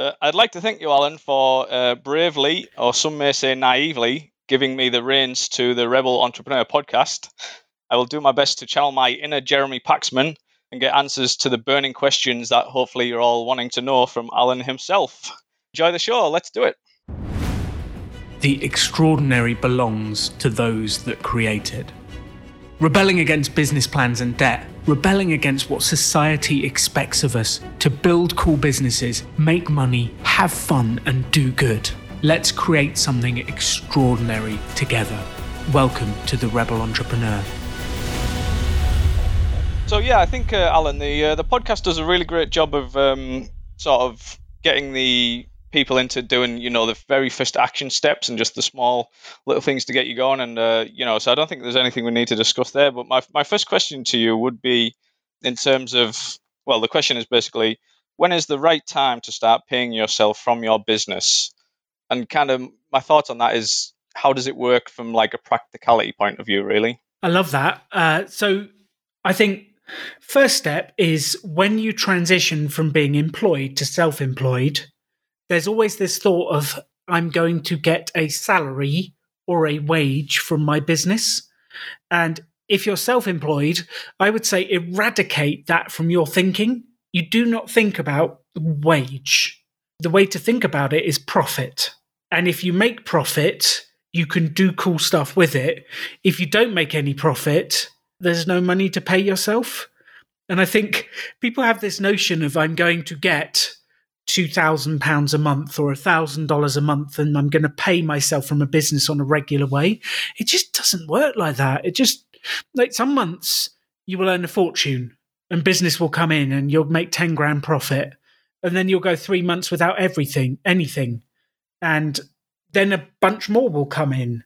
Uh, I'd like to thank you, Alan, for uh, bravely, or some may say naively, giving me the reins to the Rebel Entrepreneur podcast. I will do my best to channel my inner Jeremy Paxman and get answers to the burning questions that hopefully you're all wanting to know from Alan himself. Enjoy the show. Let's do it. The extraordinary belongs to those that create it. Rebelling against business plans and debt, rebelling against what society expects of us to build cool businesses, make money, have fun, and do good. Let's create something extraordinary together. Welcome to the Rebel Entrepreneur. So yeah, I think uh, Alan, the uh, the podcast does a really great job of um, sort of getting the people into doing you know the very first action steps and just the small little things to get you going. And uh, you know so i don't think there's anything we need to discuss there. But my, my first question to you would be in terms of well the question is basically when is the right time to start paying yourself from your business? And kind of my thoughts on that is how does it work from like a practicality point of view really? I love that. Uh, so i think First step is when you transition from being employed to self employed, there's always this thought of, I'm going to get a salary or a wage from my business. And if you're self employed, I would say eradicate that from your thinking. You do not think about wage. The way to think about it is profit. And if you make profit, you can do cool stuff with it. If you don't make any profit, there's no money to pay yourself. And I think people have this notion of I'm going to get two thousand pounds a month or a thousand dollars a month and I'm going to pay myself from a business on a regular way. It just doesn't work like that. It just like some months you will earn a fortune and business will come in and you'll make 10 grand profit and then you'll go 3 months without everything anything and then a bunch more will come in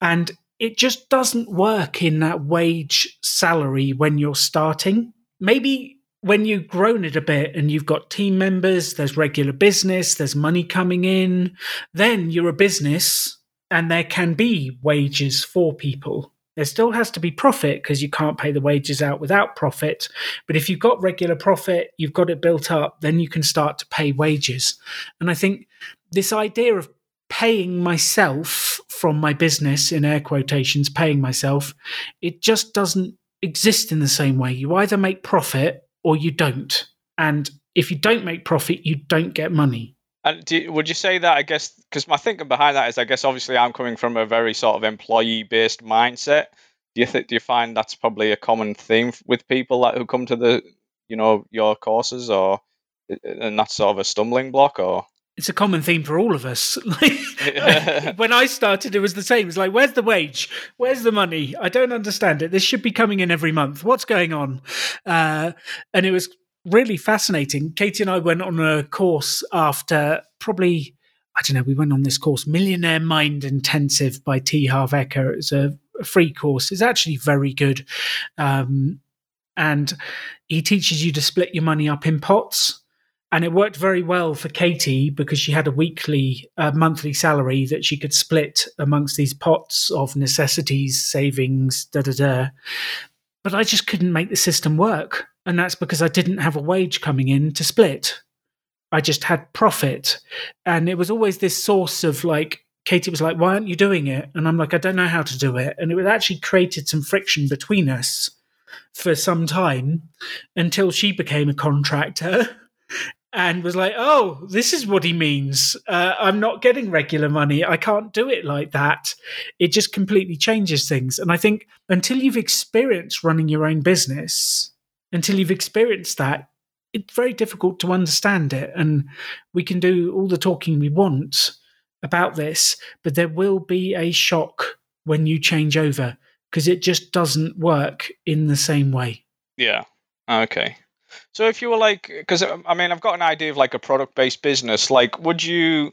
and it just doesn't work in that wage salary when you're starting. Maybe when you've grown it a bit and you've got team members, there's regular business, there's money coming in, then you're a business and there can be wages for people. There still has to be profit because you can't pay the wages out without profit. But if you've got regular profit, you've got it built up, then you can start to pay wages. And I think this idea of paying myself from my business, in air quotations, paying myself, it just doesn't exist in the same way. You either make profit or you don't. And if you don't make profit, you don't get money. And would you say that? I guess because my thinking behind that is, I guess obviously I'm coming from a very sort of employee-based mindset. Do you think? Do you find that's probably a common theme with people that who come to the, you know, your courses, or uh, and that's sort of a stumbling block, or? It's a common theme for all of us. when I started, it was the same. It's like, where's the wage? Where's the money? I don't understand it. This should be coming in every month. What's going on? Uh, and it was really fascinating. Katie and I went on a course after probably, I don't know, we went on this course, Millionaire Mind Intensive by T. Harv Eker. It's a, a free course. It's actually very good. Um, and he teaches you to split your money up in pots and it worked very well for Katie because she had a weekly, uh, monthly salary that she could split amongst these pots of necessities, savings, da da da. But I just couldn't make the system work. And that's because I didn't have a wage coming in to split. I just had profit. And it was always this source of like, Katie was like, why aren't you doing it? And I'm like, I don't know how to do it. And it actually created some friction between us for some time until she became a contractor and was like, "Oh, this is what he means. Uh, I'm not getting regular money. I can't do it like that." It just completely changes things. And I think until you've experienced running your own business, until you've experienced that, it's very difficult to understand it. And we can do all the talking we want about this, but there will be a shock when you change over because it just doesn't work in the same way. Yeah. Okay. So if you were like, because um, I mean, I've got an idea of like a product-based business. Like, would you,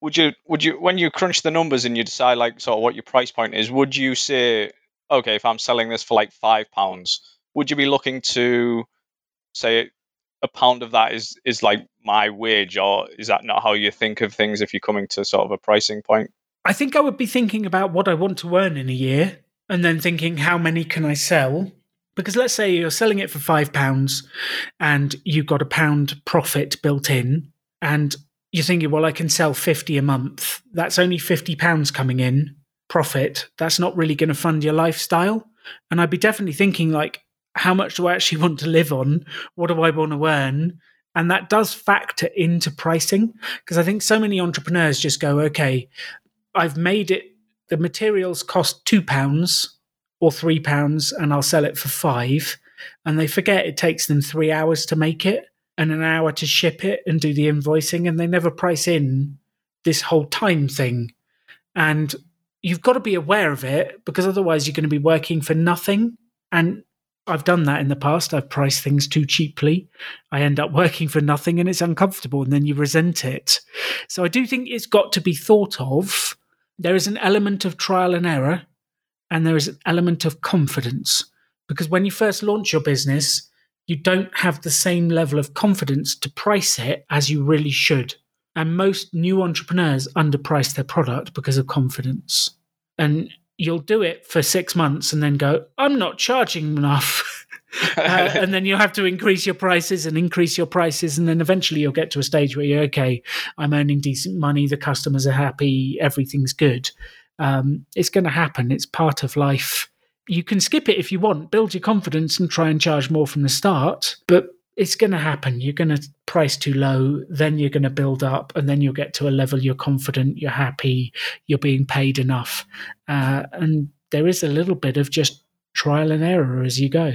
would you, would you, when you crunch the numbers and you decide like sort of what your price point is, would you say, okay, if I'm selling this for like five pounds, would you be looking to say a pound of that is is like my wage, or is that not how you think of things if you're coming to sort of a pricing point? I think I would be thinking about what I want to earn in a year, and then thinking how many can I sell because let's say you're selling it for five pounds and you've got a pound profit built in, and you're thinking, well, I can sell 50 a month. That's only 50 pounds coming in profit. That's not really going to fund your lifestyle. And I'd be definitely thinking, like, how much do I actually want to live on? What do I want to earn? And that does factor into pricing because I think so many entrepreneurs just go, okay, I've made it, the materials cost two pounds or three pounds, and I'll sell it for five. And they forget it takes them three hours to make it and an hour to ship it and do the invoicing. And they never price in this whole time thing. And you've got to be aware of it because otherwise you're going to be working for nothing. And I've done that in the past. I've priced things too cheaply. I end up working for nothing and it's uncomfortable and then you resent it. So I do think it's got to be thought of. There is an element of trial and error and there is an element of confidence because when you first launch your business, you don't have the same level of confidence to price it as you really should. And most new entrepreneurs underprice their product because of confidence. And you'll do it for six months and then go, I'm not charging enough. uh, and then you'll have to increase your prices and increase your prices. And then eventually you'll get to a stage where you're okay, I'm earning decent money, the customers are happy, everything's good. Um, it's going to happen, it's part of life. You can skip it if you want, build your confidence and try and charge more from the start. But it's going to happen. You're going to price too low, then you're going to build up, and then you'll get to a level you're confident, you're happy, you're being paid enough. Uh, and there is a little bit of just trial and error as you go.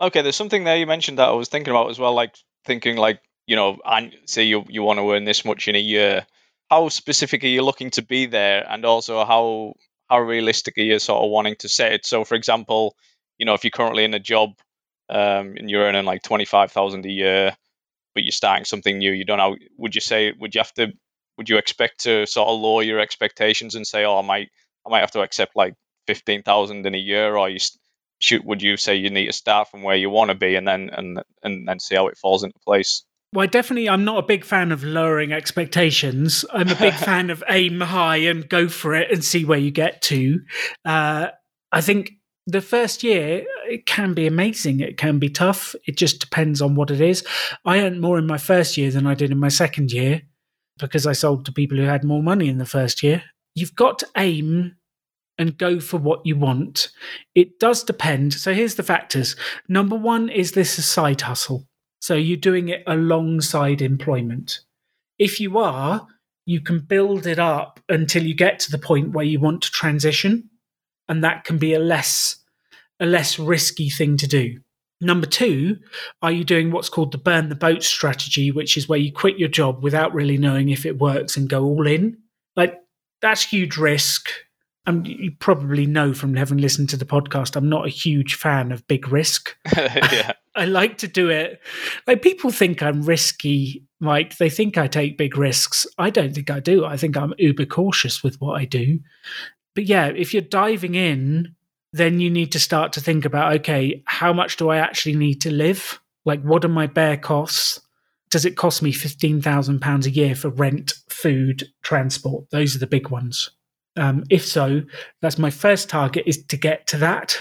Okay, there's something there you mentioned that I was thinking about as well, like thinking like, you know, and say you, you want to earn this much in a year. How specific are you looking to be there? And also how how realistic are you sort of wanting to set it? So for example, you know, if you're currently in a job um, and you're earning like twenty five thousand a year, but you're starting something new, you don't know. Would you say? Would you have to? Would you expect to sort of lower your expectations and say, "Oh, I might, I might have to accept like fifteen thousand in a year," or you should? Would you say you need to start from where you want to be and then and and then see how it falls into place? Well, definitely, I'm not a big fan of lowering expectations. I'm a big fan of aim high and go for it and see where you get to. Uh, I think the first year it can be amazing. It can be tough. It just depends on what it is. I earned more in my first year than i did in my second year because i sold to people who had more money in the first year. You've got to aim and go for what you want. It does depend. So here's the factors. Number one is this a side hustle so you're doing it alongside employment if you are you can build it up until you get to the point where you want to transition and that can be a less a less risky thing to do. Number two, are you doing what's called the burn the boat strategy, which is where you quit your job without really knowing if it works and go all in? Like that's huge risk. And you probably know from having listened to the podcast, I'm not a huge fan of big risk. yeah. I like to do it. Like people think I'm risky, Mike. They think I take big risks. I don't think I do. I think I'm uber cautious with what I do but yeah, if you're diving in, then you need to start to think about okay, how much do I actually need to live? Like, what are my bare costs? Does it cost me £15,000 a year for rent, food, transport? Those are the big ones. Um, if so, that's my first target is to get to that.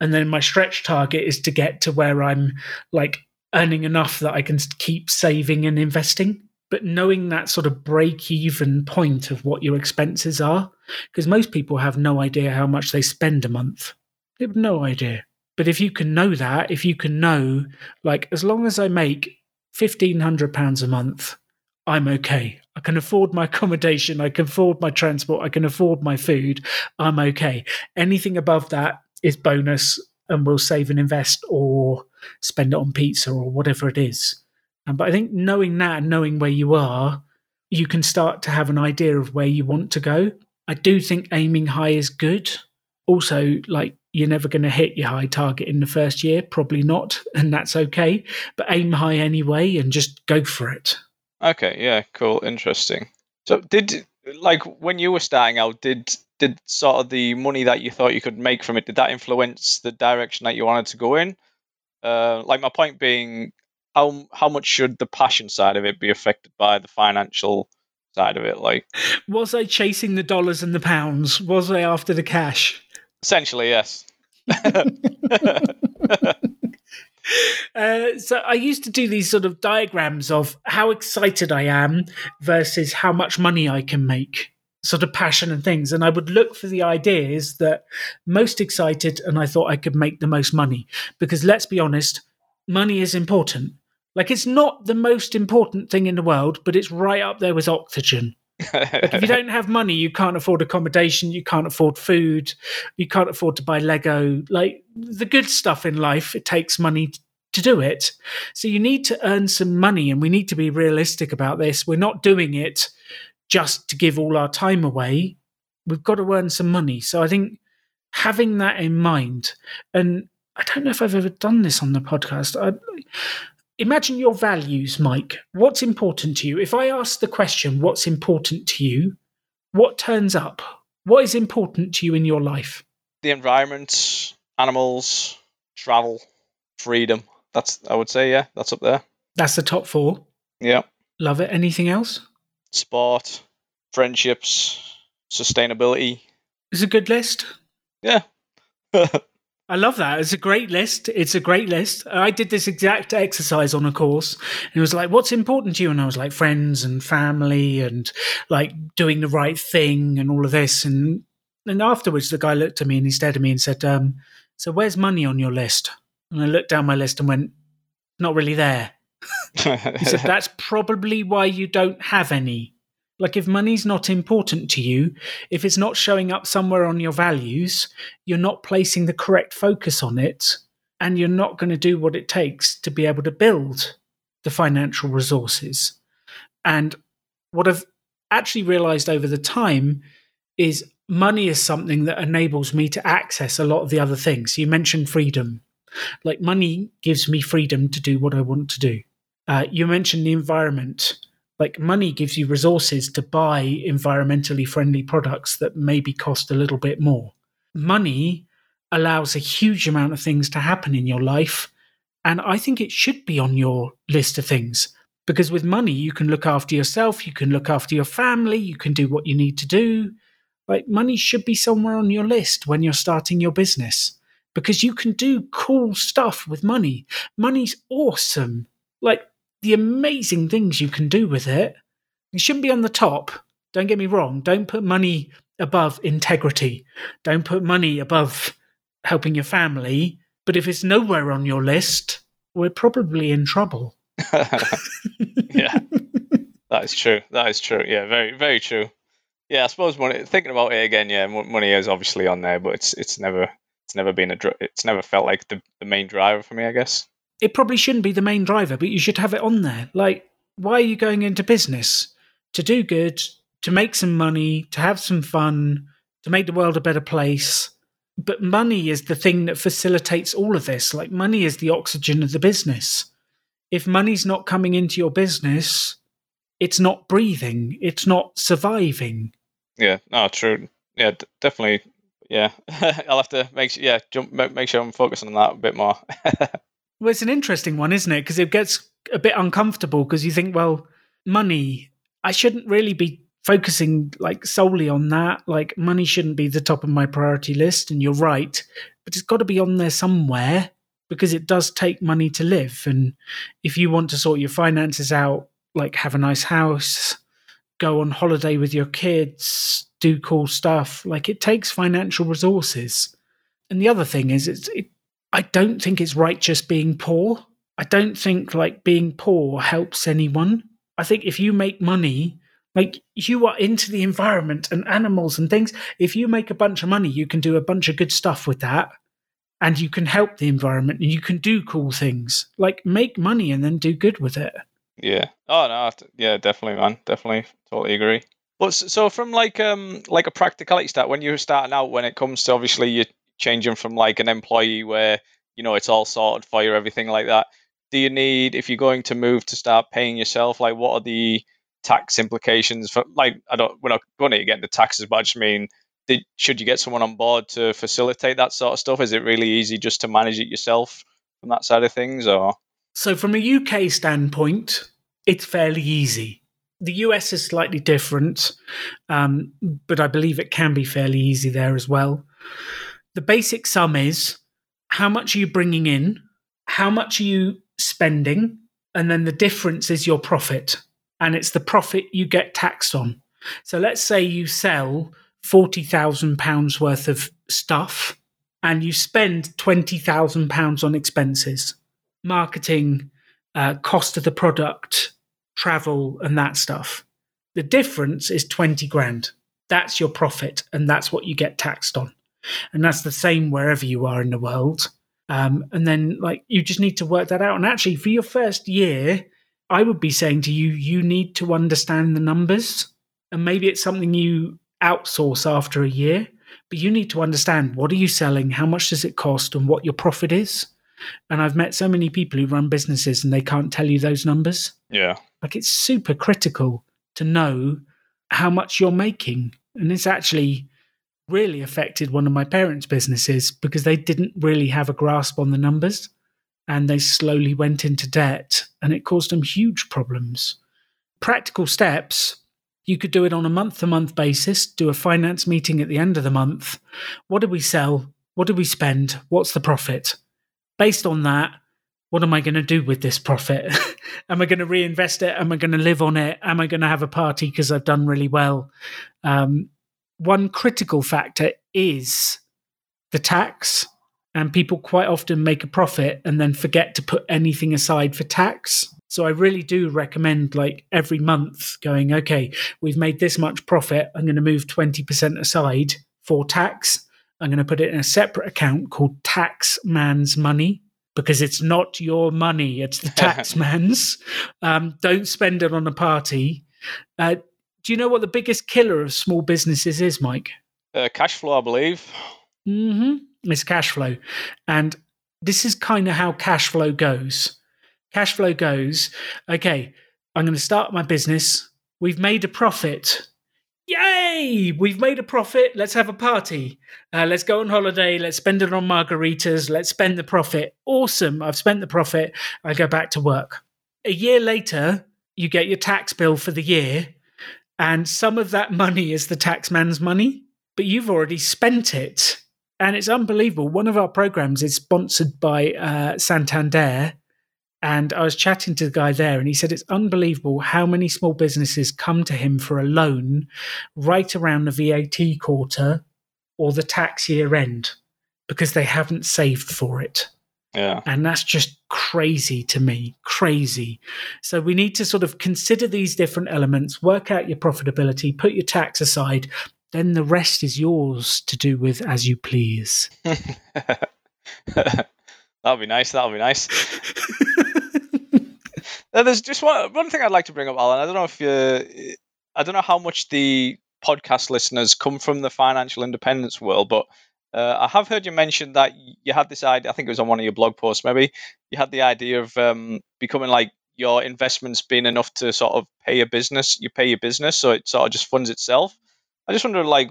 And then my stretch target is to get to where I'm like earning enough that I can keep saving and investing but knowing that sort of break even point of what your expenses are, because most people have no idea how much they spend a month. They have no idea. But if you can know that, if you can know, like, as long as I make £1,500 a month, I'm okay. I can afford my accommodation, I can afford my transport, I can afford my food, I'm okay. Anything above that is bonus and we'll save and invest or spend it on pizza or whatever it is. Um, but I think knowing that and knowing where you are, you can start to have an idea of where you want to go. I do think aiming high is good. Also, like you're never going to hit your high target in the first year, probably not, and that's okay. But aim high anyway and just go for it. Okay, yeah, cool, interesting. So, did like when you were starting out, did did sort of the money that you thought you could make from it did that influence the direction that you wanted to go in? Uh, like my point being, how how much should the passion side of it be affected by the financial side of it? Like, was I chasing the dollars and the pounds? Was I after the cash? Essentially, yes. Uh, so I used to do these sort of diagrams of how excited I am versus how much money I can make, sort of passion and things. And I would look for the ideas that most excited and I thought I could make the most money. Because let's be honest, money is important. Like it's not the most important thing in the world, but it's right up there with oxygen. If you don't have money, you can't afford accommodation, you can't afford food, you can't afford to buy Lego. Like the good stuff in life, it takes money to do it. So you need to earn some money, and we need to be realistic about this. We're not doing it just to give all our time away. We've got to earn some money. So I think having that in mind, and I don't know if I've ever done this on the podcast. I, imagine your values, Mike. What's important to you? If I ask the question, what's important to you? What turns up? What is important to you in your life? The environment, animals, travel, freedom. That's I would say, yeah, that's up there. That's the top four. Yeah. Love it. Anything else? Sport, friendships, sustainability. It's a good list. Yeah. I love that. It's a great list. It's a great list. I did this exact exercise on a course and it was like, what's important to you? And I was like, friends and family and like doing the right thing and all of this. And and afterwards, the guy looked at me and he stared at me and said, um, so where's money on your list? And I looked down my list and went, not really there. He said, that's probably why you don't have any. Like, if money's not important to you, if it's not showing up somewhere on your values, you're not placing the correct focus on it, and you're not going to do what it takes to be able to build the financial resources. And what I've actually realized over the time is money is something that enables me to access a lot of the other things. You mentioned freedom. Like, money gives me freedom to do what I want to do. Uh, you mentioned the environment like money gives you resources to buy environmentally friendly products that maybe cost a little bit more. Money allows a huge amount of things to happen in your life. And I think it should be on your list of things because with money, you can look after yourself, you can look after your family, you can do what you need to do. Like money should be somewhere on your list when you're starting your business because you can do cool stuff with money. Money's awesome. Like the amazing things you can do with it. It shouldn't be on the top. Don't get me wrong. Don't put money above integrity. Don't put money above helping your family. But if it's nowhere on your list, we're probably in trouble. yeah, that is true. That is true. Yeah, very, very true. Yeah, I suppose money. Thinking about it again, yeah, money is obviously on there, but it's it's never it's never been a it's never felt like the, the main driver for me. I guess it probably shouldn't be the main driver, but you should have it on there. Like, why are you going into business? To do good, to make some money, to have some fun, to make the world a better place. But money is the thing that facilitates all of this. Like, money is the oxygen of the business. If money's not coming into your business, it's not breathing, it's not surviving. Yeah, no, true. Yeah, d- definitely. Yeah, I'll have to make sure. Yeah, jump, make sure I'm focusing on that a bit more. Well, it's an interesting one, isn't it? Because it gets a bit uncomfortable because you think, well, money, I shouldn't really be focusing like solely on that. Like, money shouldn't be the top of my priority list. And you're right, but it's got to be on there somewhere because it does take money to live. And if you want to sort your finances out, like have a nice house, go on holiday with your kids, do cool stuff, like it takes financial resources. And the other thing is, it's, it I don't think it's righteous being poor. I don't think like being poor helps anyone. I think if you make money, like you are into the environment and animals and things, if you make a bunch of money, you can do a bunch of good stuff with that and you can help the environment and you can do cool things. Like make money and then do good with it. Yeah. Oh no, yeah, definitely man. Definitely totally agree. But so from like um like a practicality stat when you're starting out when it comes to obviously you changing from like an employee where you know it's all sorted for you, everything like that. Do you need if you're going to move to start paying yourself? Like, what are the tax implications for? Like, I don't. We're not going to get into taxes, but I just mean, did, should you get someone on board to facilitate that sort of stuff? Is it really easy just to manage it yourself from that side of things, or? So, from a UK standpoint, it's fairly easy. The US is slightly different, um, but I believe it can be fairly easy there as well. The basic sum is how much are you bringing in how much are you spending? And then the difference is your profit. And it's the profit you get taxed on. So let's say you sell £40,000 worth of stuff and you spend £20,000 on expenses, marketing, uh, cost of the product, travel, and that stuff. The difference is 20 grand. That's your profit, and that's what you get taxed on. And that's the same wherever you are in the world. Um, and then, like, you just need to work that out. And actually, for your first year, I would be saying to you, you need to understand the numbers. And maybe it's something you outsource after a year, but you need to understand what are you selling, how much does it cost, and what your profit is. And I've met so many people who run businesses and they can't tell you those numbers. Yeah. Like it's super critical to know how much you're making. And it's actually really affected one of my parents' businesses because they didn't really have a grasp on the numbers and they slowly went into debt and it caused them huge problems. Practical steps you could do it on a month to month basis, do a finance meeting at the end of the month. What did we sell? What did we spend? What's the profit? Based on that, what am I going to do with this profit? am I going to reinvest it? Am I going to live on it? Am I going to have a party because I've done really well? Um, one critical factor is the tax. And people quite often make a profit and then forget to put anything aside for tax. So I really do recommend like every month going, okay, we've made this much profit. I'm going to move 20% aside for tax. I'm going to put it in a separate account called Tax Man's Money because it's not your money, it's the tax man's. Um, don't spend it on a party. Uh, do you know what the biggest killer of small businesses is, Mike? Uh, cash flow, I believe. Mm-hmm. It's cash flow. And this is kind of how cash flow goes. Cash flow goes, okay, I'm going to start my business. We've made a profit. Yay! We've made a profit. Let's have a party. Uh, let's go on holiday. Let's spend it on margaritas. Let's spend the profit. Awesome. I've spent the profit. I go back to work. A year later, you get your tax bill for the year and some of that money is the taxman's money, but you've already spent it. And it's unbelievable. One of our programs is sponsored by uh, Santander. And I was chatting to the guy there, and he said it's unbelievable how many small businesses come to him for a loan right around the VAT quarter or the tax year end because they haven't saved for it. Yeah. And that's just crazy to me, crazy. So we need to sort of consider these different elements, work out your profitability, put your tax aside, then the rest is yours to do with as you please. That'll be nice. That'll be nice. There's just one one thing I'd like to bring up, Alan. I don't know if you, I don't know how much the podcast listeners come from the financial independence world, but uh, I have heard you mention that you had this idea. I think it was on one of your blog posts. Maybe you had the idea of um, becoming like your investments being enough to sort of pay your business. You pay your business, so it sort of just funds itself. I just wonder, like,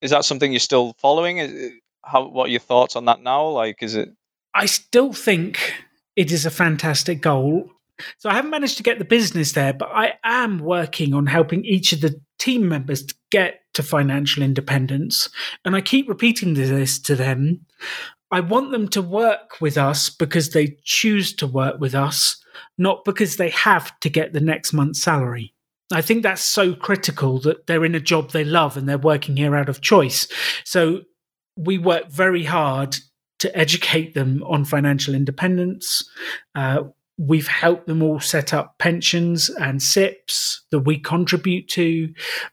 is that something you're still following? Is, how? What are your thoughts on that now? Like, is it? I still think it is a fantastic goal. So I haven't managed to get the business there, but I am working on helping each of the team members to get to financial independence. And I keep repeating this to them. I want them to work with us because they choose to work with us, not because they have to get the next month's salary. I think that's so critical that they're in a job they love and they're working here out of choice. So we work very hard to educate them on financial independence. Uh, We've helped them all set up pensions and SIPPs that we contribute to.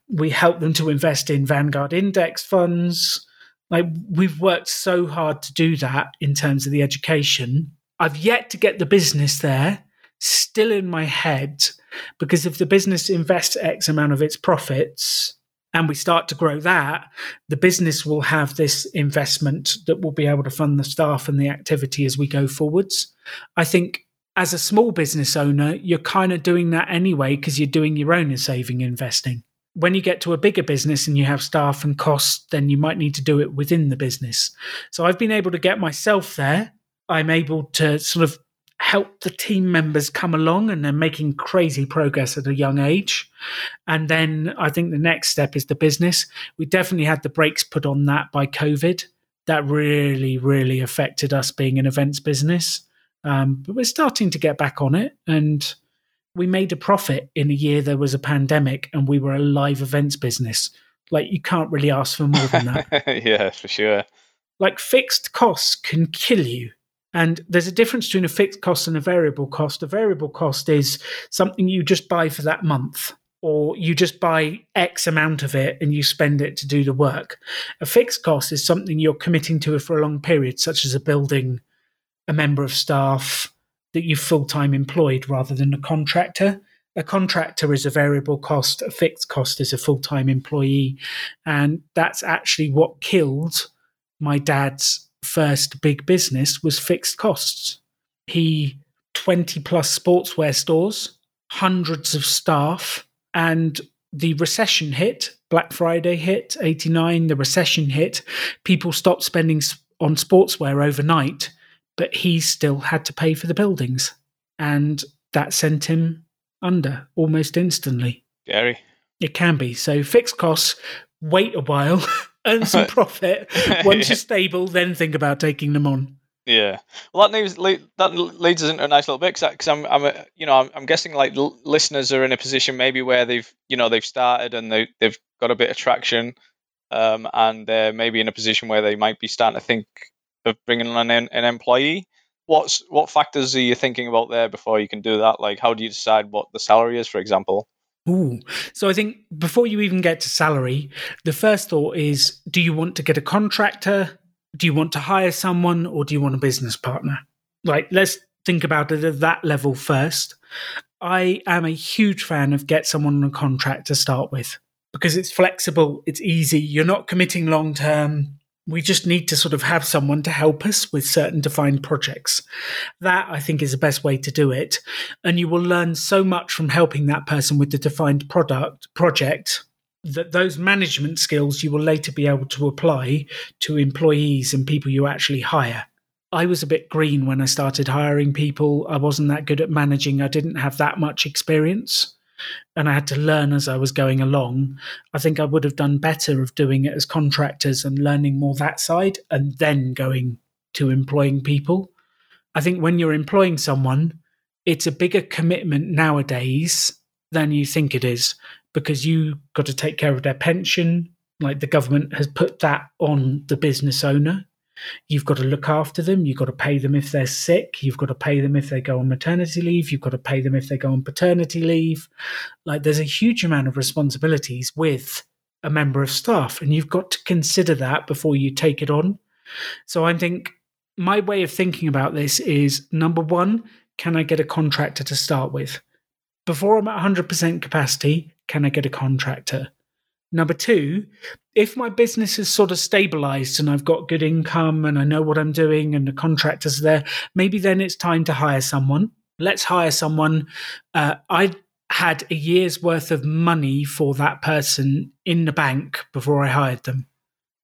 We help them to invest in Vanguard index funds. Like we've worked so hard to do that in terms of the education. I've yet to get the business there, still in my head, because if the business invests X amount of its profits, and we start to grow that, the business will have this investment that will be able to fund the staff and the activity as we go forwards. I think as a small business owner, you're kind of doing that anyway because you're doing your own saving investing. When you get to a bigger business and you have staff and costs, then you might need to do it within the business. So I've been able to get myself there. I'm able to sort of help the team members come along and they're making crazy progress at a young age. And then I think the next step is the business. We definitely had the brakes put on that by COVID. That really, really affected us being an events business Um, but we're starting to get back on it. And we made a profit in a year there was a pandemic and we were a live events business. Like, you can't really ask for more than that. yeah, for sure. Like, fixed costs can kill you. And there's a difference between a fixed cost and a variable cost. A variable cost is something you just buy for that month or you just buy X amount of it and you spend it to do the work. A fixed cost is something you're committing to for a long period, such as a building, a member of staff that you've full time employed rather than a contractor. A contractor is a variable cost, a fixed cost is a full time employee. And that's actually what killed my dad's first big business was fixed costs. He 20 plus sportswear stores, hundreds of staff, and the recession hit, Black Friday hit, 89, the recession hit, people stopped spending on sportswear overnight, but he still had to pay for the buildings. And that sent him under almost instantly. Gary. It can be. So fixed costs, wait a while, earn some profit. Once yeah. you're stable, then think about taking them on. Yeah, well, that leads that leads us into a nice little bit because I'm I'm you know I'm, I'm guessing like l- listeners are in a position maybe where they've you know they've started and they they've got a bit of traction, um, and they're maybe in a position where they might be starting to think of bringing on an, an employee. What's what factors are you thinking about there before you can do that? Like, how do you decide what the salary is, for example? Ooh. So I think before you even get to salary, the first thought is do you want to get a contractor? do you want to hire someone or do you want a business partner? Like, let's think about it at that level first. I am a huge fan of get someone on a contract to start with because it's flexible, it's easy, you're not committing long term. We just need to sort of have someone to help us with certain defined projects. That I think is the best way to do it. And you will learn so much from helping that person with the defined product project that those management skills you will later be able to apply to employees and people you actually hire. I was a bit green when I started hiring people. I wasn't that good at managing. I didn't have that much experience and I had to learn as I was going along. I think I would have done better of doing it as contractors and learning more that side and then going to employing people. I think when you're employing someone, it's a bigger commitment nowadays than you think it is because you got to take care of their pension. Like the government has put that on the business owner. You've got to look after them. You've got to pay them if they're sick. You've got to pay them if they go on maternity leave. You've got to pay them if they go on paternity leave. Like there's a huge amount of responsibilities with a member of staff, and you've got to consider that before you take it on. So I think my way of thinking about this is number one, can I get a contractor to start with? Before I'm at 100% capacity, can I get a contractor? Number two, if my business is sort of stabilized and I've got good income and I know what I'm doing and the contractors are there, maybe then it's time to hire someone. Let's hire someone. Uh, I had a year's worth of money for that person in the bank before I hired them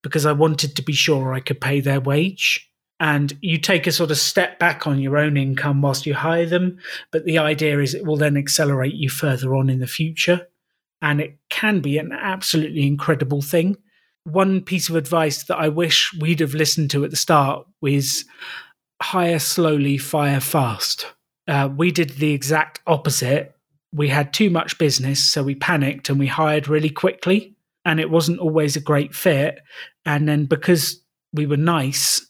because I wanted to be sure I could pay their wage. And you take a sort of step back on your own income whilst you hire them. But the idea is it will then accelerate you further on in the future and it can be an absolutely incredible thing. One piece of advice that I wish we'd have listened to at the start was hire slowly, fire fast. Uh, we did the exact opposite. We had too much business, so we panicked and we hired really quickly, and it wasn't always a great fit. And then because we were nice,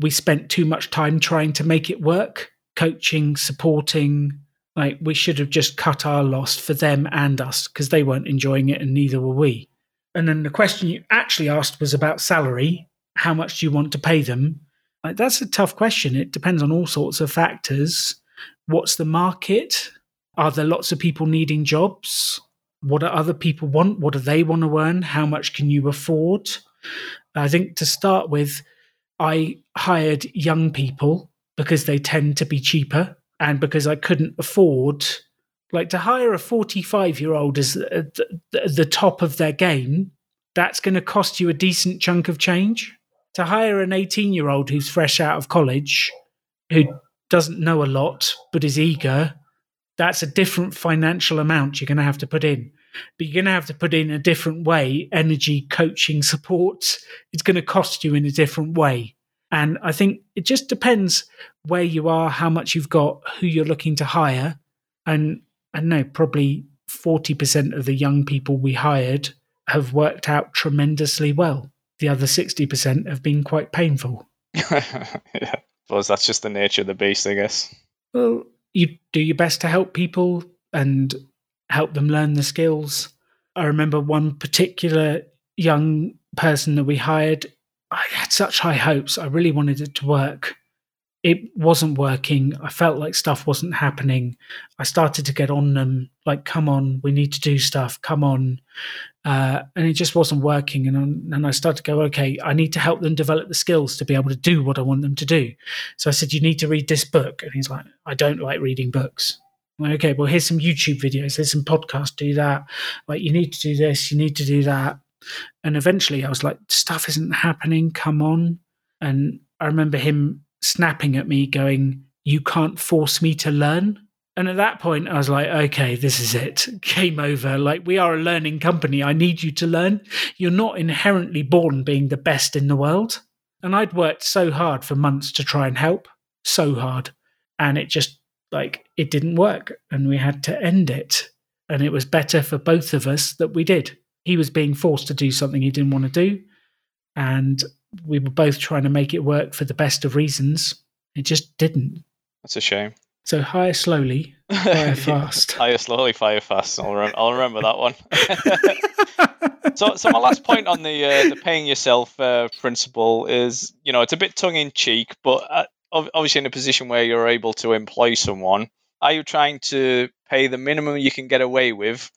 we spent too much time trying to make it work, coaching, supporting, like we should have just cut our loss for them and us because they weren't enjoying it and neither were we. And then the question you actually asked was about salary. How much do you want to pay them? Like, that's a tough question. It depends on all sorts of factors. What's the market? Are there lots of people needing jobs? What do other people want? What do they want to earn? How much can you afford? I think to start with, I hired young people because they tend to be cheaper and because I couldn't afford like to hire a 45 year old as the, top of their game that's going to cost you a decent chunk of change. To hire an 18 year old who's fresh out of college who doesn't know a lot but is eager that's a different financial amount you're going to have to put in. But you're going to have to put in a different way energy coaching support. It's going to cost you in a different way And I think it just depends where you are, how much you've got, who you're looking to hire. And I know probably 40% of the young people we hired have worked out tremendously well. The other 60% have been quite painful. yeah, suppose that's just the nature of the beast, I guess. Well, you do your best to help people and help them learn the skills. I remember one particular young person that we hired. I had such high hopes. I really wanted it to work it wasn't working. I felt like stuff wasn't happening. I started to get on them, like, come on, we need to do stuff, come on. Uh, and it just wasn't working. And, and I started to go, okay, I need to help them develop the skills to be able to do what I want them to do. So I said, you need to read this book. And he's like, I don't like reading books. Like, okay, well, here's some YouTube videos, here's some podcasts, do that. Like, you need to do this, you need to do that. And eventually I was like, stuff isn't happening, come on. And I remember him snapping at me, going, You can't force me to learn. And at that point, I was like, okay, this is it. Game over. Like, we are a learning company. I need you to learn. You're not inherently born being the best in the world. And I'd worked so hard for months to try and help, so hard. And it just, like, it didn't work. And we had to end it. And it was better for both of us that we did. He was being forced to do something he didn't want to do. And we were both trying to make it work for the best of reasons. It just didn't. That's a shame. So hire slowly, fire fast. hire slowly, fire fast. I'll, rem- I'll remember that one. so, so my last point on the uh, the paying yourself uh, principle is, you know, it's a bit tongue in cheek, but uh, obviously in a position where you're able to employ someone, are you trying to pay the minimum you can get away with,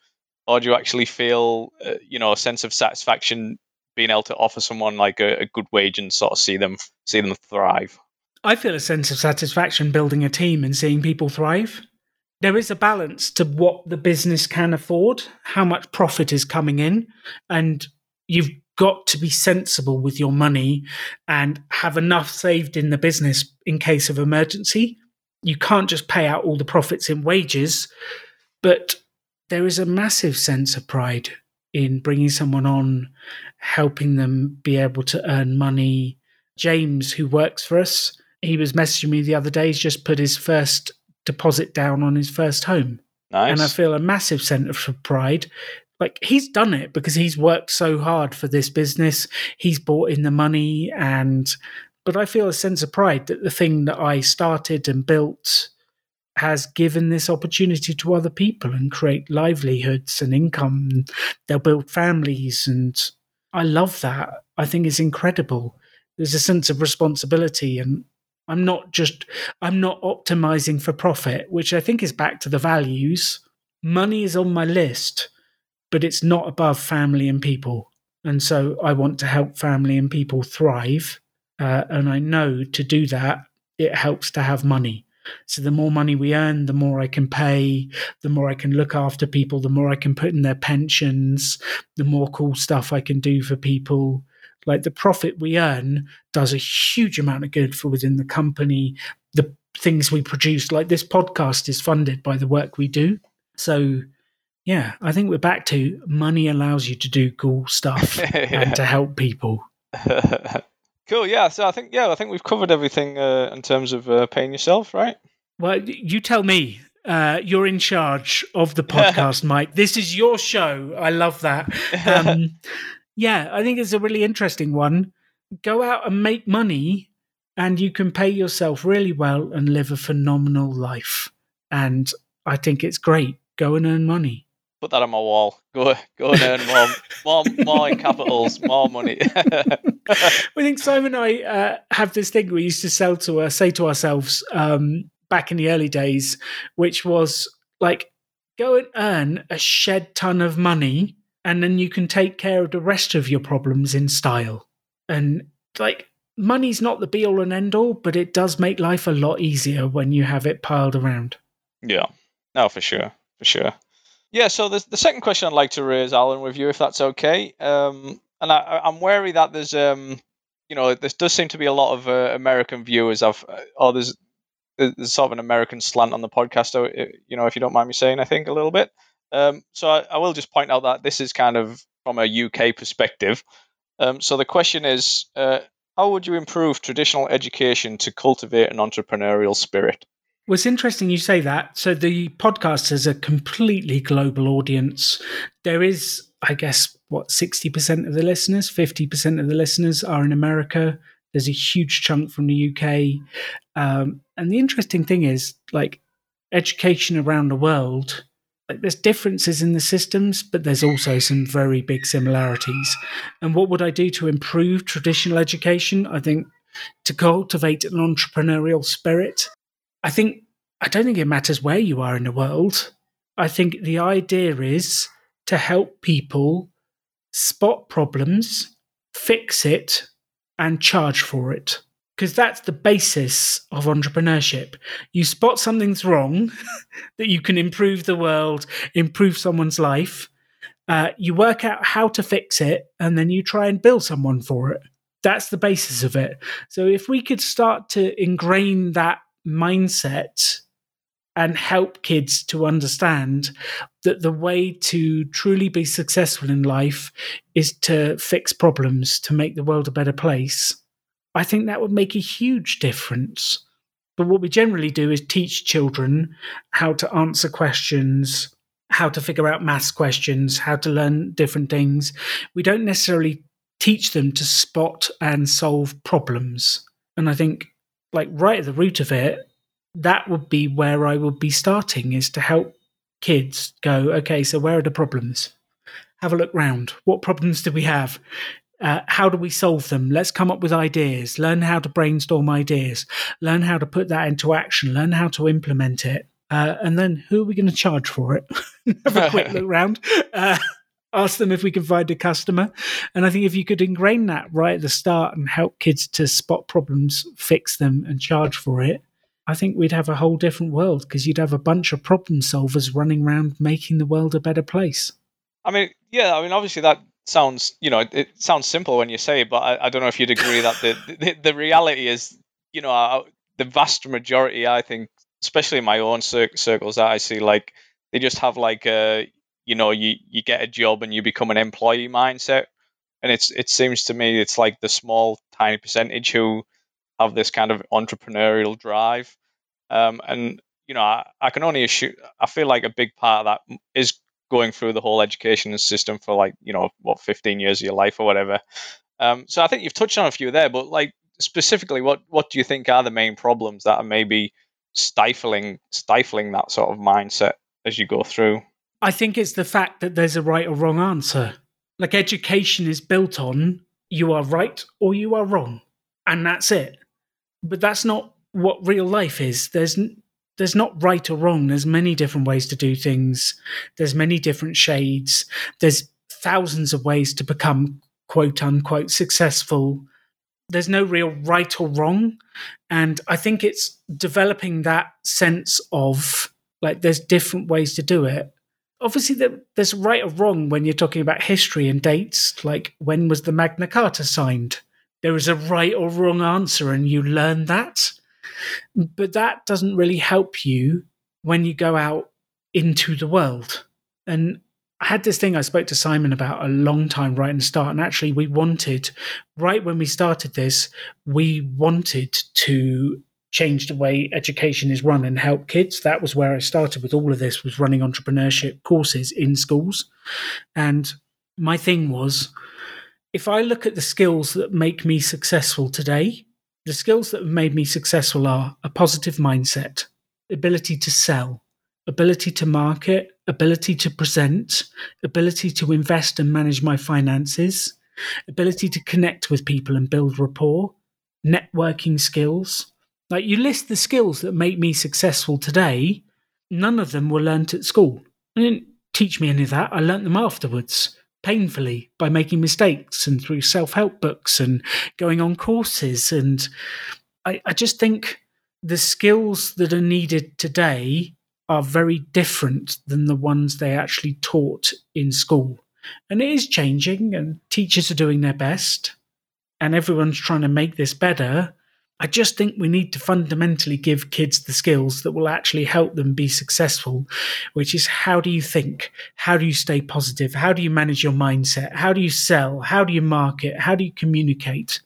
or do you actually feel, uh, you know, a sense of satisfaction being able to offer someone like a, a good wage and sort of see them see them thrive. I feel a sense of satisfaction building a team and seeing people thrive. There is a balance to what the business can afford, how much profit is coming in, and you've got to be sensible with your money and have enough saved in the business in case of emergency. You can't just pay out all the profits in wages, but there is a massive sense of pride in bringing someone on, helping them be able to earn money. James, who works for us, he was messaging me the other day. He's just put his first deposit down on his first home. Nice. And I feel a massive sense of pride. Like he's done it because he's worked so hard for this business. He's brought in the money and but I feel a sense of pride that the thing that I started and built has given this opportunity to other people and create livelihoods and income. They'll build families. And I love that. I think it's incredible. There's a sense of responsibility. And I'm not just, I'm not optimizing for profit, which I think is back to the values. Money is on my list, but it's not above family and people. And so I want to help family and people thrive. Uh, and I know to do that, it helps to have money. So the more money we earn, the more I can pay, the more I can look after people, the more I can put in their pensions, the more cool stuff I can do for people. Like the profit we earn does a huge amount of good for within the company. The things we produce, like this podcast, is funded by the work we do. So yeah, I think we're back to money allows you to do cool stuff and to help people. Cool. Yeah. So I think yeah, I think we've covered everything uh, in terms of uh, paying yourself, right? Well, you tell me. Uh, you're in charge of the podcast, Mike. This is your show. I love that. Um, yeah, I think it's a really interesting one. Go out and make money, and you can pay yourself really well and live a phenomenal life. And I think it's great. Go and earn money put that on my wall. Go, go and earn more, more, more in capitals, more money. we think Simon and I uh, have this thing we used to sell to uh, say to ourselves um, back in the early days, which was like, go and earn a shed ton of money, and then you can take care of the rest of your problems in style. And like, money's not the be all and end all, but it does make life a lot easier when you have it piled around. Yeah, no, for sure, for sure. Yeah, so the, the second question I'd like to raise, Alan, with you, if that's okay. Um, and I, I'm wary that there's, um, you know, there does seem to be a lot of uh, American viewers. Uh, oh, there's there's sort of an American slant on the podcast. Uh, you know, if you don't mind me saying, I think a little bit. Um, so I, I, will just point out that this is kind of from a UK perspective. Um, so the question is, uh, How would you improve traditional education to cultivate an entrepreneurial spirit? Well, it's interesting you say that. So the podcast has a completely global audience. There is, I guess, what, 60% of the listeners, 50% of the listeners are in America. There's a huge chunk from the UK. Um, and the interesting thing is, like, education around the world, like, there's differences in the systems, but there's also some very big similarities. And what would I do to improve traditional education? I think to cultivate an entrepreneurial spirit. I think, I don't think it matters where you are in the world. I think the idea is to help people spot problems, fix it, and charge for it. Because that's the basis of entrepreneurship. You spot something's wrong, that you can improve the world, improve someone's life. Uh, you work out how to fix it, and then you try and bill someone for it. That's the basis of it. So if we could start to ingrain that mindset and help kids to understand that the way to truly be successful in life is to fix problems to make the world a better place, I think that would make a huge difference. But what we generally do is teach children how to answer questions, how to figure out maths questions, how to learn different things. We don't necessarily teach them to spot and solve problems. And I think, like, right at the root of it, that would be where I would be starting is to help kids go, okay, so where are the problems? Have a look round. What problems do we have? Uh, how do we solve them? Let's come up with ideas, learn how to brainstorm ideas, learn how to put that into action, learn how to implement it. Uh, and then who are we going to charge for it? Have a quick look round. Uh, ask them if we can find a customer. And I think if you could ingrain that right at the start and help kids to spot problems, fix them, and charge for it, I think we'd have a whole different world because you'd have a bunch of problem solvers running around making the world a better place. I mean, yeah, I mean, obviously that sounds, you know, it, it sounds simple when you say it, but I, I, don't know if you'd agree that the, the, the reality is, you know, uh, the vast majority, I think, especially in my own cir- circles that I see, like they just have like a, you know, you you get a job and you become an employee mindset, and it's it seems to me it's like the small tiny percentage who have this kind of entrepreneurial drive. Um, and you know, I, I, can only assume. I feel like a big part of that is going through the whole education system for like you know what 15 years of your life or whatever. Um, so I think you've touched on a few there, but like specifically, what what do you think are the main problems that are maybe stifling stifling that sort of mindset as you go through? I think it's the fact that there's a right or wrong answer. Like education is built on you are right or you are wrong, and that's it but that's not what real life is. There's there's not right or wrong. There's many different ways to do things. There's many different shades. There's thousands of ways to become quote unquote successful. There's no real right or wrong. And I think it's developing that sense of like there's different ways to do it. Obviously, there's right or wrong when you're talking about history and dates, like when was the Magna Carta signed? There is a right or wrong answer and you learn that. But that doesn't really help you when you go out into the world. And I had this thing I spoke to Simon about a long time right in the start. And actually, we wanted, right when we started this, we wanted to change the way education is run and help kids. That was where I started with all of this, was running entrepreneurship courses in schools. And my thing was, if I look at the skills that make me successful today, the skills that have made me successful are a positive mindset, ability to sell, ability to market, ability to present, ability to invest and manage my finances, ability to connect with people and build rapport, networking skills. Like you list the skills that make me successful today, none of them were learnt at school. I didn't teach me any of that. I learnt them afterwards painfully by making mistakes and through self help books and going on courses. And I, I, just think the skills that are needed today are very different than the ones they actually taught in school. And it is changing, and teachers are doing their best, and everyone's trying to make this better. I just think we need to fundamentally give kids the skills that will actually help them be successful, which is how do you think? How do you stay positive? How do you manage your mindset? How do you sell? How do you market? How do you communicate?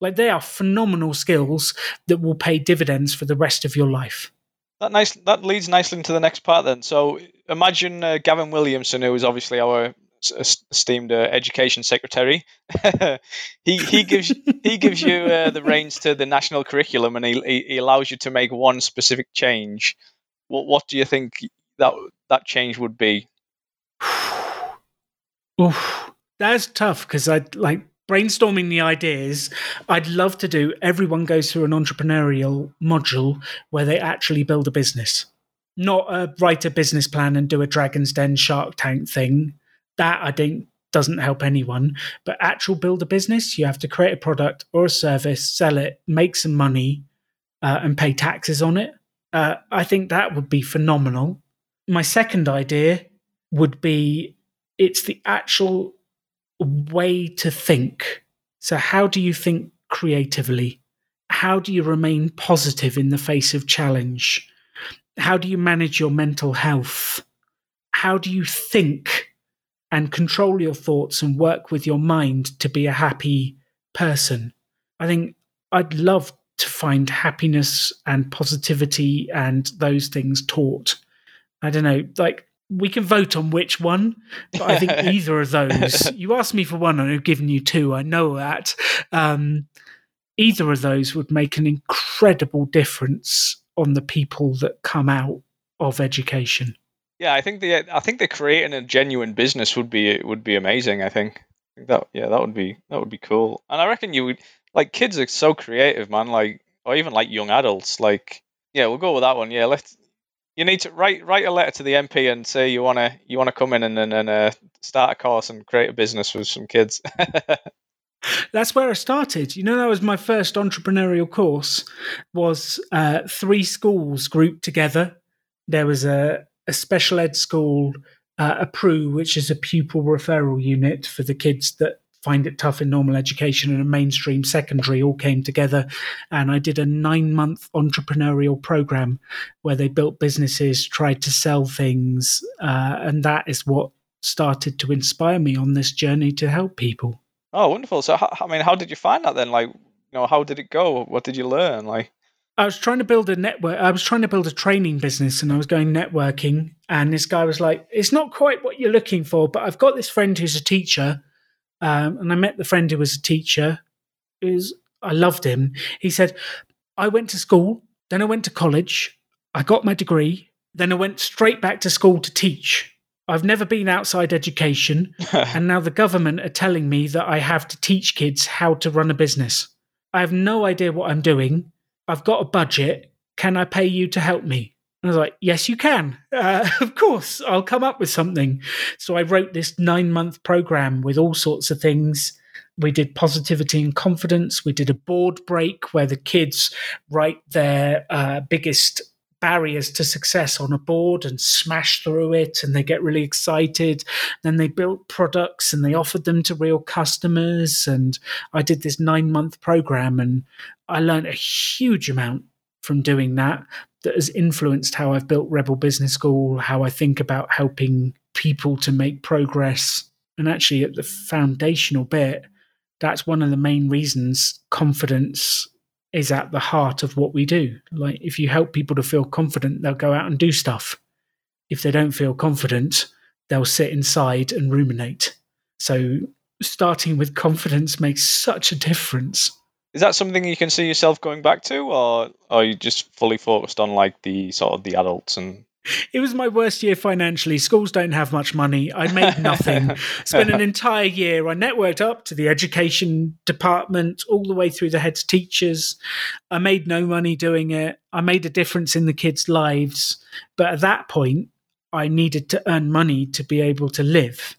Like they are phenomenal skills that will pay dividends for the rest of your life. That nice that leads nicely into the next part then. So imagine uh, Gavin Williamson, who is obviously our esteemed uh, education secretary. he he gives he gives you uh, the reins to the national curriculum, and he he allows you to make one specific change. What what do you think that that change would be? Oof, that's tough because I like brainstorming the ideas. I'd love to do. Everyone goes through an entrepreneurial module where they actually build a business, not a write a business plan and do a Dragon's Den Shark Tank thing. That I think doesn't help anyone. But actual build a business, you have to create a product or a service, sell it, make some money, uh, and pay taxes on it. Uh, I think that would be phenomenal. My second idea would be it's the actual way to think. So, how do you think creatively? How do you remain positive in the face of challenge? How do you manage your mental health? How do you think and control your thoughts and work with your mind to be a happy person? I think I'd love to find happiness and positivity and those things taught. I don't know, like we can vote on which one, but I think either of those. You asked me for one, and I've given you two. I know that. Um, either of those would make an incredible difference on the people that come out of education. Yeah, I think the I think the creating a genuine business would be would be amazing. I think that yeah, that would be that would be cool. And I reckon you would like kids are so creative, man. Like or even like young adults. Like yeah, we'll go with that one. Yeah, let's you need to write write a letter to the MP and say you want to you want to come in and and, and uh, start a course and create a business with some kids. That's where I started. You know, that was my first entrepreneurial course. Was uh, three schools grouped together. There was a, a special ed school, uh, a PRU, which is a pupil referral unit for the kids that find it tough in normal education and a mainstream secondary all came together. And I did a nine month entrepreneurial program where they built businesses, tried to sell things. Uh, and that is what started to inspire me on this journey to help people. Oh, wonderful. So, I mean, how did you find that then? Like, you know, how did it go? What did you learn? Like, I was trying to build a network. I was trying to build a training business and I was going networking. And this guy was like, It's not quite what you're looking for, but I've got this friend who's a teacher um, and I met the friend who was a teacher. Is I loved him. He said, I went to school, then I went to college, I got my degree, then I went straight back to school to teach. I've never been outside education, and now the government are telling me that I have to teach kids how to run a business. I have no idea what I'm doing. I've got a budget. Can I pay you to help me? And I was like, yes, you can. Uh, of course, I'll come up with something. So I wrote this nine month program with all sorts of things. We did positivity and confidence. We did a board break where the kids write their uh, biggest barriers to success on a board and smash through it and they get really excited. Then they built products and they offered them to real customers. And I did this nine month program and I learned a huge amount from doing that that has influenced how I've built Rebel Business School, how I think about helping people to make progress. And actually, at the foundational bit, that's one of the main reasons confidence is at the heart of what we do. Like, if you help people to feel confident, they'll go out and do stuff. If they don't feel confident, they'll sit inside and ruminate. So, starting with confidence makes such a difference. Is that something you can see yourself going back to, or are you just fully focused on like the sort of the adults and? It was my worst year financially. Schools don't have much money. I made nothing. Spent an entire year. I networked up to the education department, all the way through the head teachers. I made no money doing it. I made a difference in the kids' lives. But at that point, I needed to earn money to be able to live,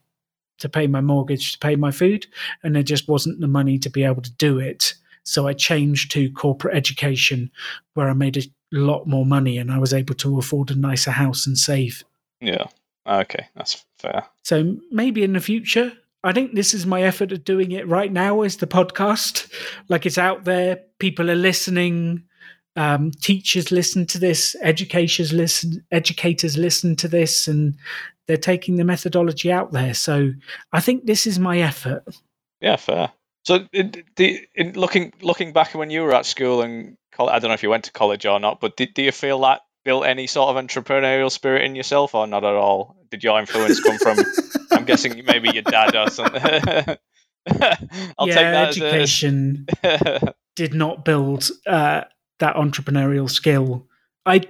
to pay my mortgage, to pay my food. And there just wasn't the money to be able to do it. So I changed to corporate education where I made a lot more money and I was able to afford a nicer house and save. Yeah. Okay. That's fair. So maybe in the future, I think this is my effort of doing it right now is the podcast. Like it's out there, people are listening. Um, teachers listen to this, educators listen, educators listen to this, and they're taking the methodology out there. So I think this is my effort. Yeah, fair. So, the, in looking looking back when you were at school and I don't know if you went to college or not, but did, do you feel that built any sort of entrepreneurial spirit in yourself, or not at all? Did your influence come from? I'm guessing maybe your dad or something. I'll yeah, education did not build uh, that entrepreneurial skill. I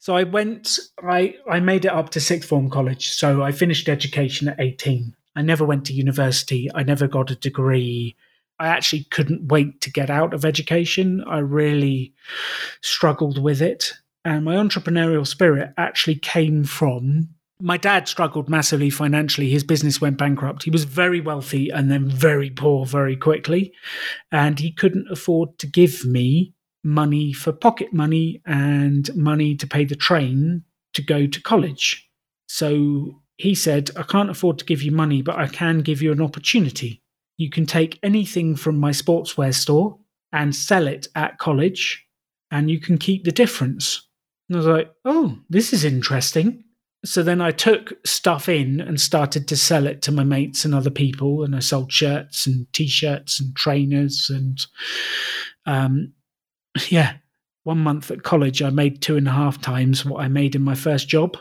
so I went. I I made it up to sixth form college. So I finished education at 18. I never went to university. I never got a degree. I actually couldn't wait to get out of education. I really struggled with it. And my entrepreneurial spirit actually came from my dad struggled massively financially. His business went bankrupt. He was very wealthy and then very poor very quickly. And he couldn't afford to give me money for pocket money and money to pay the train to go to college. So he said, I can't afford to give you money, but I can give you an opportunity. You can take anything from my sportswear store and sell it at college, and you can keep the difference. And I was like, oh, this is interesting. So then I took stuff in and started to sell it to my mates and other people. And I sold shirts and t shirts and trainers. And um, yeah, one month at college, I made two and a half times what I made in my first job.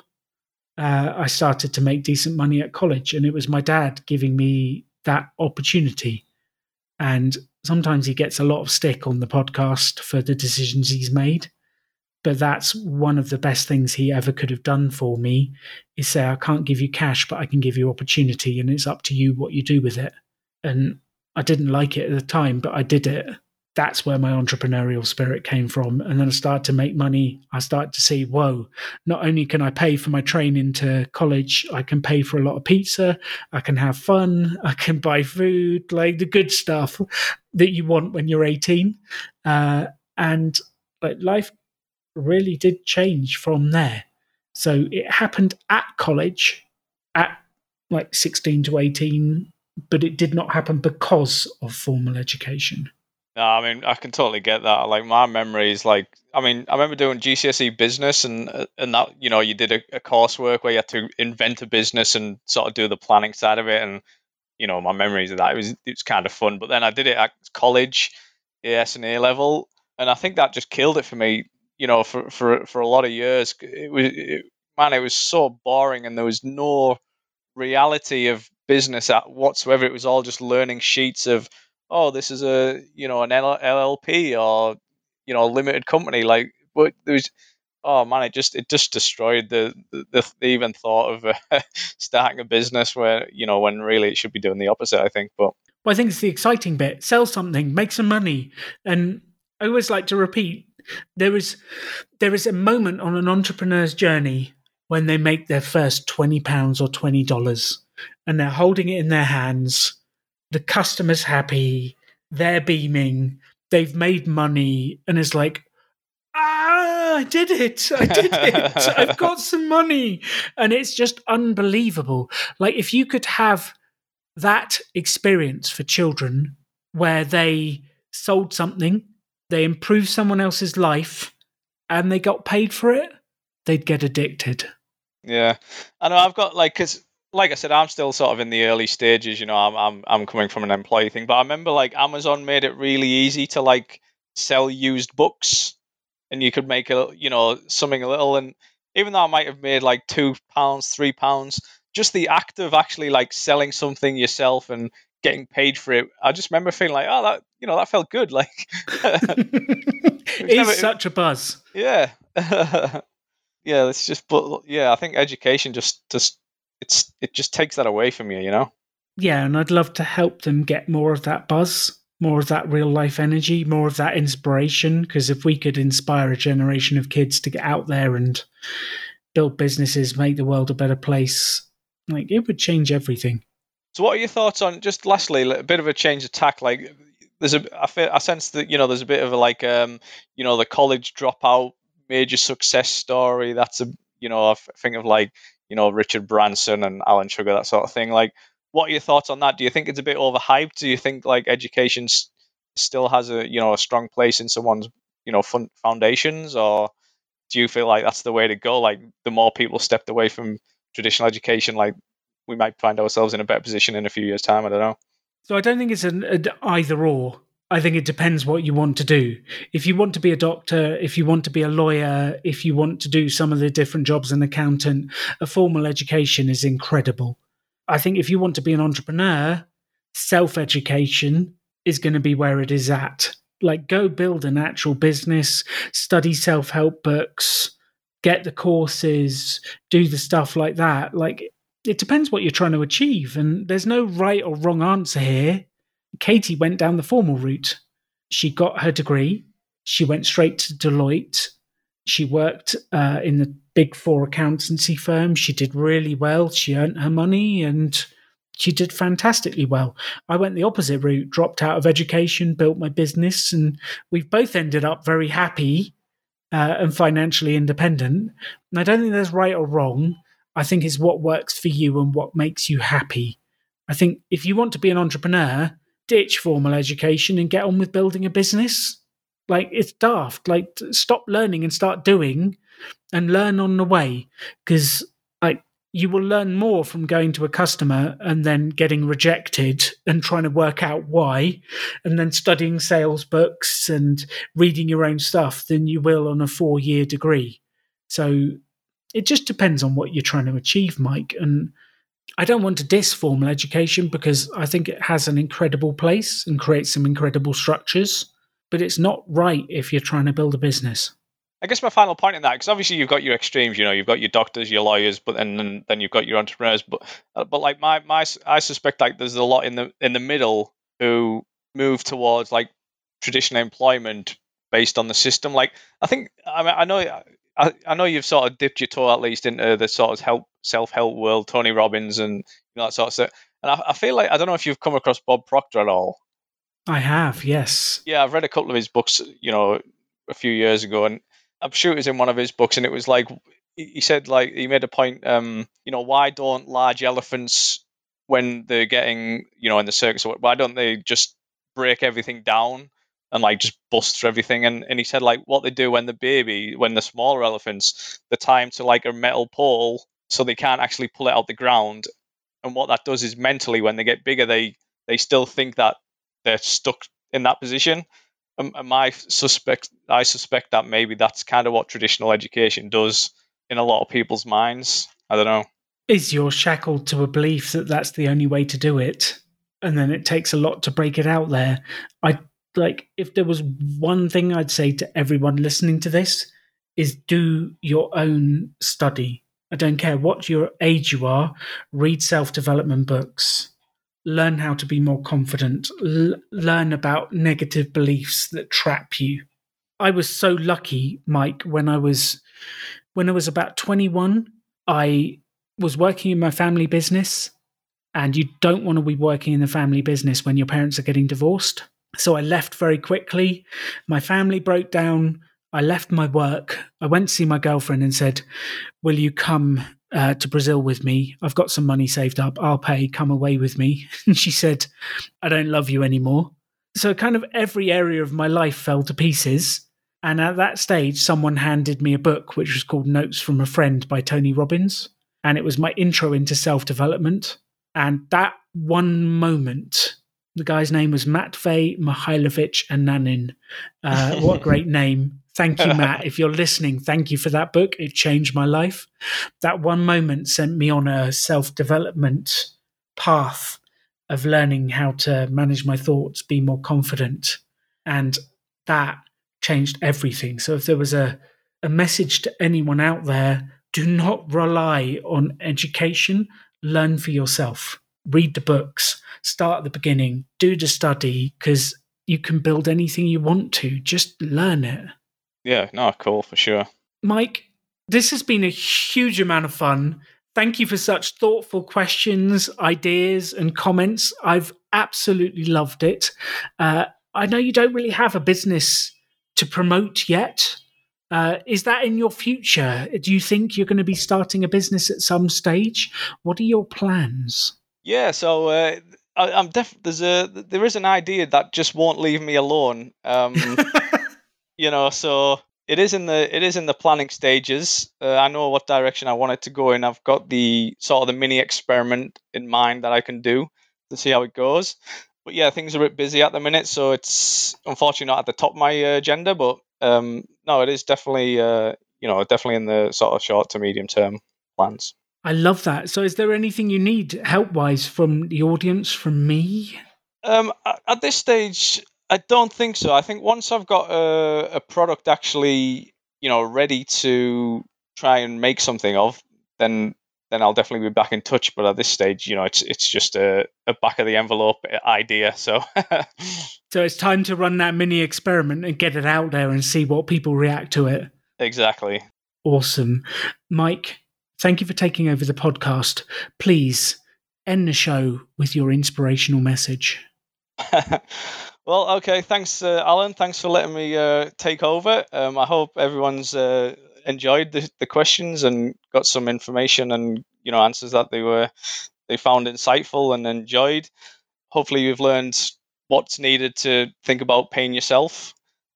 Uh, I started to make decent money at college. And it was my dad giving me that opportunity. And sometimes he gets a lot of stick on the podcast for the decisions he's made. But that's one of the best things he ever could have done for me is say i can't give you cash but i can give you opportunity and it's up to you what you do with it. And i didn't like it at the time but i did it that's where my entrepreneurial spirit came from and then i started to make money i started to see whoa not only can i pay for my training to college i can pay for a lot of pizza i can have fun i can buy food like the good stuff that you want when you're 18 uh, and like life really did change from there. So it happened at college at like 16 to 18, but it did not happen because of formal education. No, I mean I can totally get that. Like my memories, like I mean I remember doing GCSE business and uh, and that you know you did a, a coursework where you had to invent a business and sort of do the planning side of it, and you know my memories of that it was it was kind of fun. But then I did it at college, AS and A level, and I think that just killed it for me you know, for for for a lot of years, it was it, man, it was so boring, and there was no reality of business at whatsoever. It was all just learning sheets of, oh, this is a you know an LLP or you know a limited company. Like, but there was, oh man, it just it just destroyed the the, the even thought of uh, starting a business where you know when really it should be doing the opposite. I think, but. Well, I think it's the exciting bit. Sell something, make some money, and I always like to repeat there is there is a moment on an entrepreneur's journey when they make their first twenty pounds or twenty dollars, and they're holding it in their hands. The customer's happy, they're beaming, they've made money, and it's like, ah, I did it, I did it, I've got some money, and it's just unbelievable. Like if you could have that experience for children where they sold something they improved someone else's life and they got paid for it, they'd get addicted. Yeah, I know. I've got like because like I said, I'm still sort of in the early stages. You know, I'm I'm I'm coming from an employee thing, but I remember like Amazon made it really easy to like sell used books, and you could make a you know something a little. And even though I might have made like two pounds, three pounds, just the act of actually like selling something yourself and getting paid for it. I just remember feeling like, oh, that you know, that felt good. Like, it's never, such a buzz. Yeah, yeah. It's just, but yeah, I think education just just it's it just takes that away from you, you know. Yeah, and I'd love to help them get more of that buzz, more of that real life energy, more of that inspiration. Because if we could inspire a generation of kids to get out there and build businesses, make the world a better place, like it would change everything. So, what are your thoughts on just lastly a bit of a change of tack? Like, there's a I, feel, I sense that you know there's a bit of a like um you know the college dropout major success story. That's a you know I think of like you know Richard Branson and Alan Sugar that sort of thing. Like, what are your thoughts on that? Do you think it's a bit overhyped? Do you think like education still has a you know a strong place in someone's you know fun- foundations, or do you feel like that's the way to go? Like, the more people stepped away from traditional education, like we might find ourselves in a better position in a few years' time. I don't know. So I don't think it's an, an either or. I think it depends what you want to do. If you want to be a doctor, if you want to be a lawyer, if you want to do some of the different jobs, an accountant, a formal education is incredible. I think if you want to be an entrepreneur, self education is going to be where it is at. Like, go build an actual business, study self help books, get the courses, do the stuff like that. Like, it depends what you're trying to achieve. And there's no right or wrong answer here. Katie went down the formal route. She got her degree. She went straight to Deloitte. She worked uh, in the big four accountancy firm. She did really well. She earned her money and she did fantastically well. I went the opposite route, dropped out of education, built my business, and we've both ended up very happy uh, and financially independent. And I don't think there's right or wrong. I think it's what works for you and what makes you happy. I think if you want to be an entrepreneur, ditch formal education and get on with building a business. Like it's daft. Like stop learning and start doing and learn on the way because like you will learn more from going to a customer and then getting rejected and trying to work out why and then studying sales books and reading your own stuff than you will on a 4 year degree. So it just depends on what you're trying to achieve, Mike. And I don't want to diss formal education because I think it has an incredible place and creates some incredible structures, but it's not right if you're trying to build a business. I guess my final point in that, because obviously you've got your extremes, you know, you've got your doctors, your lawyers, but then then you've got your entrepreneurs. But uh, but like my my, I suspect like there's a lot in the in the middle who move towards like traditional employment based on the system. Like I think I mean I know I, I know you've sort of dipped your toe at least into the sort of help self help world, Tony Robbins and you know, that sort of stuff. And I, I feel like I don't know if you've come across Bob Proctor at all. I have, yes. Yeah, I've read a couple of his books, you know, a few years ago, and I'm sure it was in one of his books, and it was like he said, like he made a point, um, you know, why don't large elephants when they're getting, you know, in the circus, why don't they just break everything down and like just bust through everything. And and he said like what they do when the baby, when the smaller elephants, they tie them to like a metal pole so they can't actually pull it out the ground. And what that does is mentally, when they get bigger, they they still think that they're stuck in that position. And, and my suspect, I suspect that maybe that's kind of what traditional education does in a lot of people's minds. I don't know. Is you're shackled to a belief that that's the only way to do it, and then it takes a lot to break it out there. I like if there was one thing I'd say to everyone listening to this is do your own study. I don't care what your age you are, read self development books, learn how to be more confident, L- learn about negative beliefs that trap you. I was so lucky, Mike, when I was when I was about 21, I was working in my family business and you don't want to be working in the family business when your parents are getting divorced. So I left very quickly. My family broke down. I left my work. I went to see my girlfriend and said, Will you come uh, to Brazil with me? I've got some money saved up. I'll pay. Come away with me. And she said, I don't love you anymore. So, kind of every area of my life fell to pieces. And at that stage, someone handed me a book which was called Notes from a Friend by Tony Robbins. And it was my intro into self development. And that one moment the guy's name was Matvey Mihailovich Ananin. Uh, what a great name. Thank you, Matt. If you're listening, thank you for that book. It changed my life. That one moment sent me on a self development path of learning how to manage my thoughts, be more confident. And that changed everything. So if there was a, a message to anyone out there, do not rely on education, learn for yourself, read the books start at the beginning, do the study because you can build anything you want to. Just learn it. Yeah, no, cool for sure. Mike, this has been a huge amount of fun. Thank you for such thoughtful questions, ideas, and comments. I've absolutely loved it. Uh, I know you don't really have a business to promote yet. Uh, is that in your future? Do you think you're going to be starting a business at some stage? What are your plans? Yeah, so uh, I, am def. There's a there is an idea that just won't leave me alone. Um, you know, so it is in the it is in the planning stages. Uh, I know what direction I want it to go in. I've got the sort of the mini experiment in mind that I can do. to see how it goes. But yeah, things are a bit busy at the minute, so it's unfortunately not at the top of my agenda. But um, no, it is definitely uh, you know definitely in the sort of short to medium term plans. I love that. So, is there anything you need help wise from the audience, from me? Um, at this stage, I don't think so. I think once I've got a, a product actually, you know, ready to try and make something of, then then I'll definitely be back in touch. But at this stage, you know, it's it's just a, a back of the envelope idea. So So it's time to run that mini experiment and get it out there and see what people react to it. Exactly. Awesome. Mike, thank you for taking over the podcast. Please end the show with your inspirational message. well, okay. Thanks, uh, Alan. Thanks for letting me uh, take over. Um, I hope everyone's uh, enjoyed the, the questions and got some information and you know answers that they were they found insightful and enjoyed. Hopefully, you've learned what's needed to think about paying yourself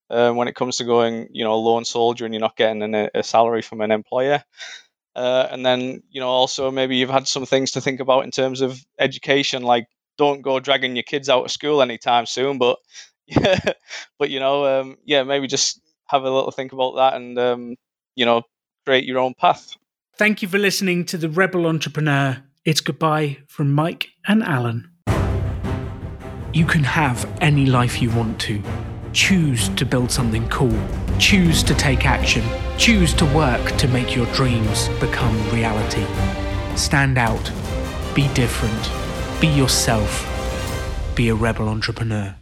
uh, when it comes to going, you know, a lone soldier and you're not getting an, a salary from an employer. Uh, and then, you know, also maybe you've had some things to think about in terms of education, like don't go dragging your kids out of school anytime soon. But yeah, but you know, um, yeah, maybe just have a little think about that and um, you know, create your own path. Thank you for listening to the Rebel Entrepreneur. It's goodbye from Mike and Alan. You can have any life you want to. Choose to build something cool. Choose to take action. Choose to work to make your dreams become reality. Stand out. Be different. Be yourself. Be a rebel entrepreneur.